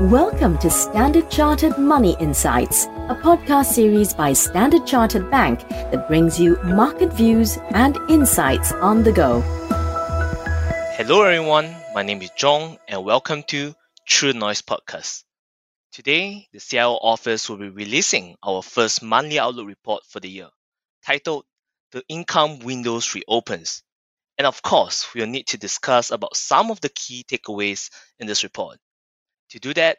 Welcome to Standard Chartered Money Insights, a podcast series by Standard Chartered Bank that brings you market views and insights on the go. Hello, everyone. My name is John, and welcome to True Noise Podcast. Today, the CIO office will be releasing our first monthly outlook report for the year, titled The Income Windows Reopens. And of course, we'll need to discuss about some of the key takeaways in this report. To do that,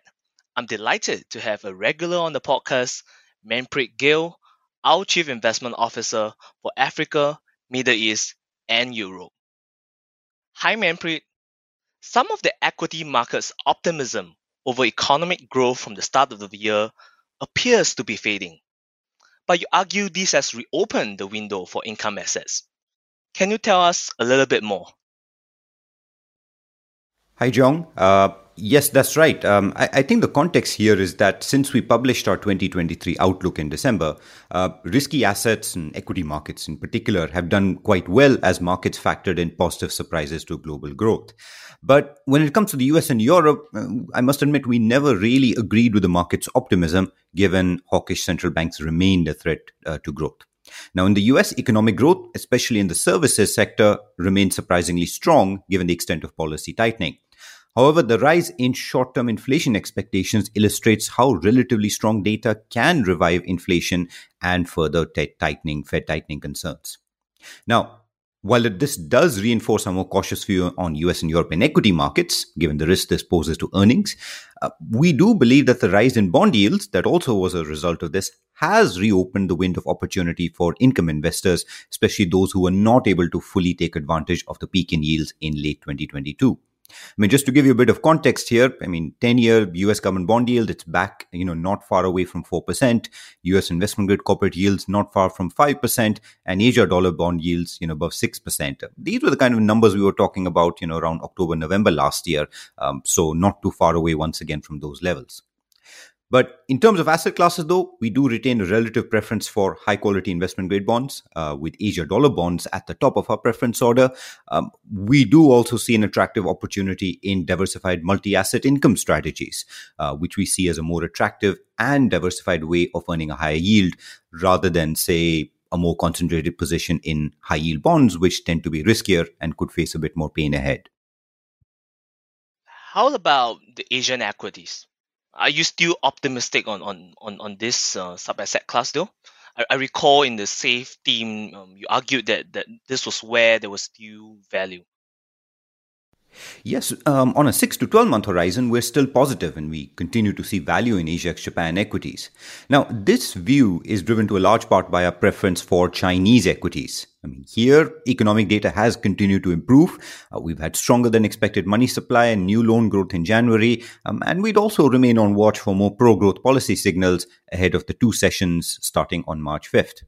I'm delighted to have a regular on the podcast, Manpreet Gill, our Chief Investment Officer for Africa, Middle East, and Europe. Hi, Manpreet. Some of the equity market's optimism over economic growth from the start of the year appears to be fading. But you argue this has reopened the window for income assets. Can you tell us a little bit more? Hi, John. Uh, Yes, that's right. Um, I, I, think the context here is that since we published our 2023 outlook in December, uh, risky assets and equity markets in particular have done quite well as markets factored in positive surprises to global growth. But when it comes to the US and Europe, uh, I must admit we never really agreed with the market's optimism, given hawkish central banks remained a threat uh, to growth. Now, in the US, economic growth, especially in the services sector, remained surprisingly strong given the extent of policy tightening. However, the rise in short term inflation expectations illustrates how relatively strong data can revive inflation and further t- tightening, Fed tightening concerns. Now, while this does reinforce a more cautious view on US and European equity markets, given the risk this poses to earnings, uh, we do believe that the rise in bond yields, that also was a result of this, has reopened the window of opportunity for income investors, especially those who were not able to fully take advantage of the peak in yields in late 2022. I mean, just to give you a bit of context here, I mean, 10 year US government bond yield, it's back, you know, not far away from 4%. US investment grade corporate yields not far from 5%, and Asia dollar bond yields, you know, above 6%. These were the kind of numbers we were talking about, you know, around October, November last year. Um, so not too far away once again from those levels. But in terms of asset classes, though, we do retain a relative preference for high quality investment grade bonds, uh, with Asia dollar bonds at the top of our preference order. Um, we do also see an attractive opportunity in diversified multi asset income strategies, uh, which we see as a more attractive and diversified way of earning a higher yield rather than, say, a more concentrated position in high yield bonds, which tend to be riskier and could face a bit more pain ahead. How about the Asian equities? Are you still optimistic on on on, on this uh, sub asset class though? I, I recall in the safe team, um, you argued that that this was where there was still value. Yes, um, on a 6 to 12 month horizon, we're still positive and we continue to see value in Asia Japan equities. Now, this view is driven to a large part by our preference for Chinese equities. I mean, here, economic data has continued to improve. Uh, we've had stronger than expected money supply and new loan growth in January. Um, and we'd also remain on watch for more pro growth policy signals ahead of the two sessions starting on March 5th.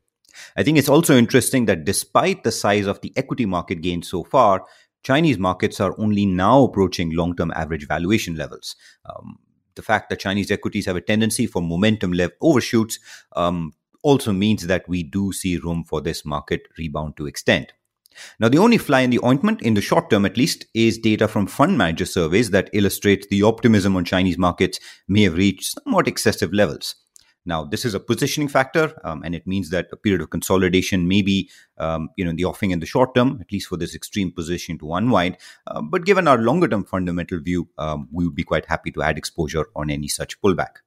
I think it's also interesting that despite the size of the equity market gain so far, Chinese markets are only now approaching long term average valuation levels. Um, the fact that Chinese equities have a tendency for momentum level overshoots um, also means that we do see room for this market rebound to extend. Now, the only fly in the ointment, in the short term at least, is data from fund manager surveys that illustrate the optimism on Chinese markets may have reached somewhat excessive levels. Now, this is a positioning factor, um, and it means that a period of consolidation may be, um, you know, in the offing in the short term, at least for this extreme position to unwind. Uh, but given our longer term fundamental view, um, we would be quite happy to add exposure on any such pullback.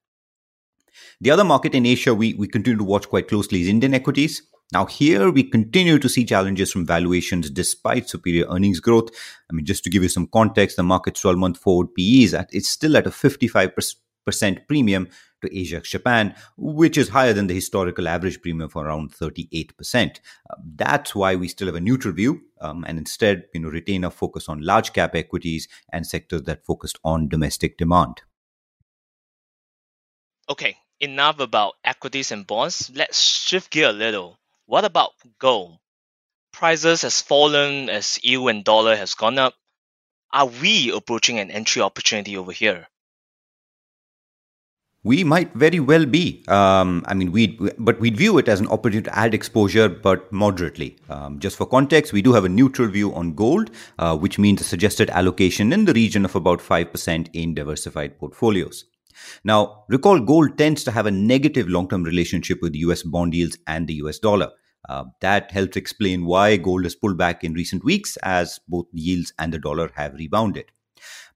The other market in Asia we, we continue to watch quite closely is Indian equities. Now, here we continue to see challenges from valuations despite superior earnings growth. I mean, just to give you some context, the market's 12 month forward PE is at, it's still at a 55% premium to Asia Japan, which is higher than the historical average premium for around 38%. Uh, that's why we still have a neutral view um, and instead you know, retain a focus on large cap equities and sectors that focused on domestic demand. Okay, enough about equities and bonds. Let's shift gear a little. What about gold? Prices has fallen as yield and dollar has gone up. Are we approaching an entry opportunity over here? We might very well be. Um, I mean, we but we view it as an opportunity to add exposure, but moderately. Um, just for context, we do have a neutral view on gold, uh, which means a suggested allocation in the region of about five percent in diversified portfolios. Now, recall gold tends to have a negative long term relationship with US bond yields and the US dollar. Uh, that helps explain why gold has pulled back in recent weeks as both yields and the dollar have rebounded.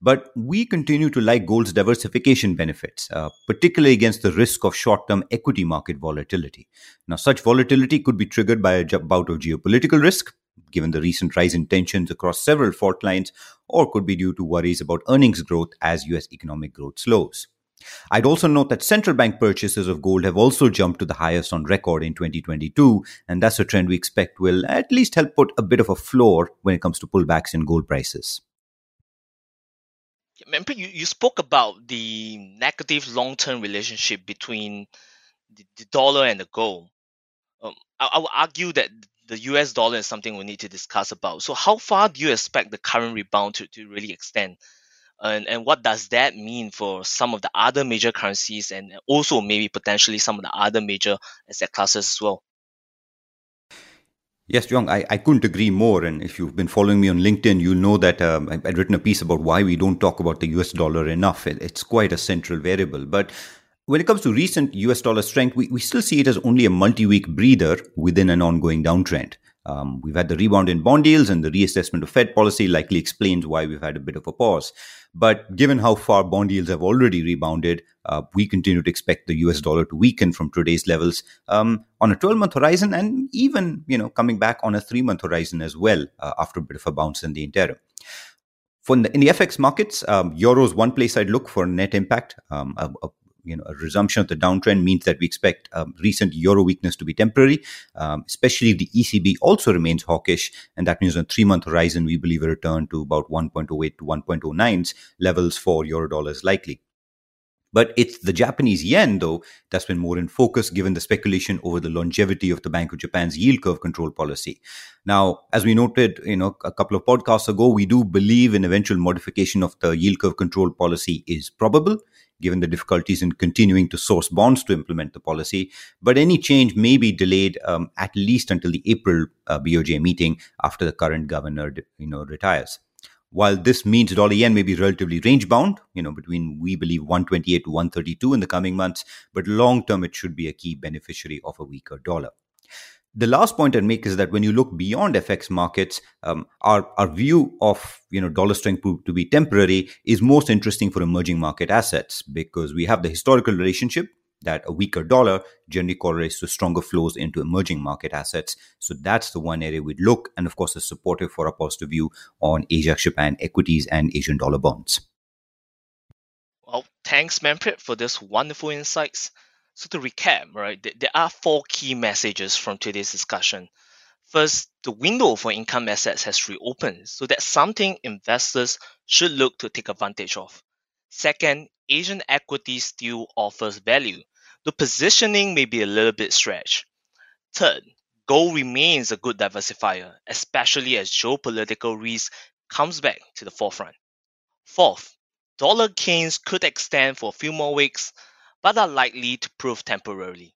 But we continue to like gold's diversification benefits, uh, particularly against the risk of short term equity market volatility. Now, such volatility could be triggered by a bout of geopolitical risk, given the recent rise in tensions across several fault lines, or could be due to worries about earnings growth as US economic growth slows. I'd also note that central bank purchases of gold have also jumped to the highest on record in 2022, and that's a trend we expect will at least help put a bit of a floor when it comes to pullbacks in gold prices. Remember, you, you spoke about the negative long term relationship between the, the, dollar and the gold. Um, I, I would argue that the US dollar is something we need to discuss about. So, how far do you expect the current rebound to, to really extend? And, and what does that mean for some of the other major currencies and also maybe potentially some of the other major asset classes as well? Yes, Jong, I, I couldn't agree more. And if you've been following me on LinkedIn, you'll know that um, I'd written a piece about why we don't talk about the US dollar enough. It, it's quite a central variable. But when it comes to recent US dollar strength, we, we still see it as only a multi week breather within an ongoing downtrend. Um, we've had the rebound in bond yields and the reassessment of Fed policy likely explains why we've had a bit of a pause. But given how far bond yields have already rebounded, uh, we continue to expect the US dollar to weaken from today's levels um, on a 12 month horizon and even, you know, coming back on a three month horizon as well uh, after a bit of a bounce in the interim. In the, in the FX markets, um, euros one place I'd look for net impact. Um, a, a you know, a resumption of the downtrend means that we expect um, recent euro weakness to be temporary, um, especially if the ECB also remains hawkish. And that means on a three month horizon, we believe a return to about 1.08 to 1.09 levels for euro dollars likely. But it's the Japanese yen, though, that's been more in focus given the speculation over the longevity of the Bank of Japan's yield curve control policy. Now, as we noted, you know, a couple of podcasts ago, we do believe an eventual modification of the yield curve control policy is probable given the difficulties in continuing to source bonds to implement the policy. But any change may be delayed um, at least until the April uh, BOJ meeting after the current governor, you know, retires. While this means dollar yen may be relatively range bound, you know, between we believe 128 to 132 in the coming months, but long term it should be a key beneficiary of a weaker dollar the last point I'd make is that when you look beyond FX markets, um, our, our view of you know dollar strength to, be temporary is most interesting for emerging market assets because we have the historical relationship that a weaker dollar generally correlates to stronger flows into emerging market assets. So that's the one area we'd look, and of course, is supportive for a positive view on Asia Japan equities and Asian dollar bonds. Well, thanks, Manpreet, for this wonderful insights. So to recap, right, there are four key messages from today's discussion. First, the window for income assets has reopened, so that's something investors should look to take advantage of. Second, Asian equity still offers value. The positioning may be a little bit stretched. Third, gold remains a good diversifier, especially as geopolitical risk comes back to the forefront. Fourth, dollar gains could extend for a few more weeks, but are likely to prove temporarily.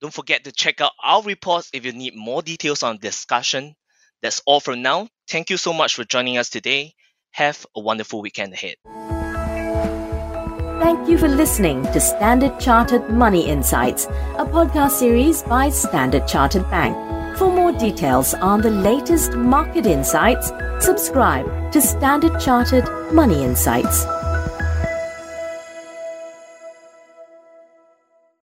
Don't forget to check out our reports if you need more details on discussion. That's all for now. Thank you so much for joining us today. Have a wonderful weekend ahead. Thank you for listening to Standard Chartered Money Insights, a podcast series by Standard Chartered Bank. For more details on the latest market insights, subscribe to Standard Chartered Money Insights.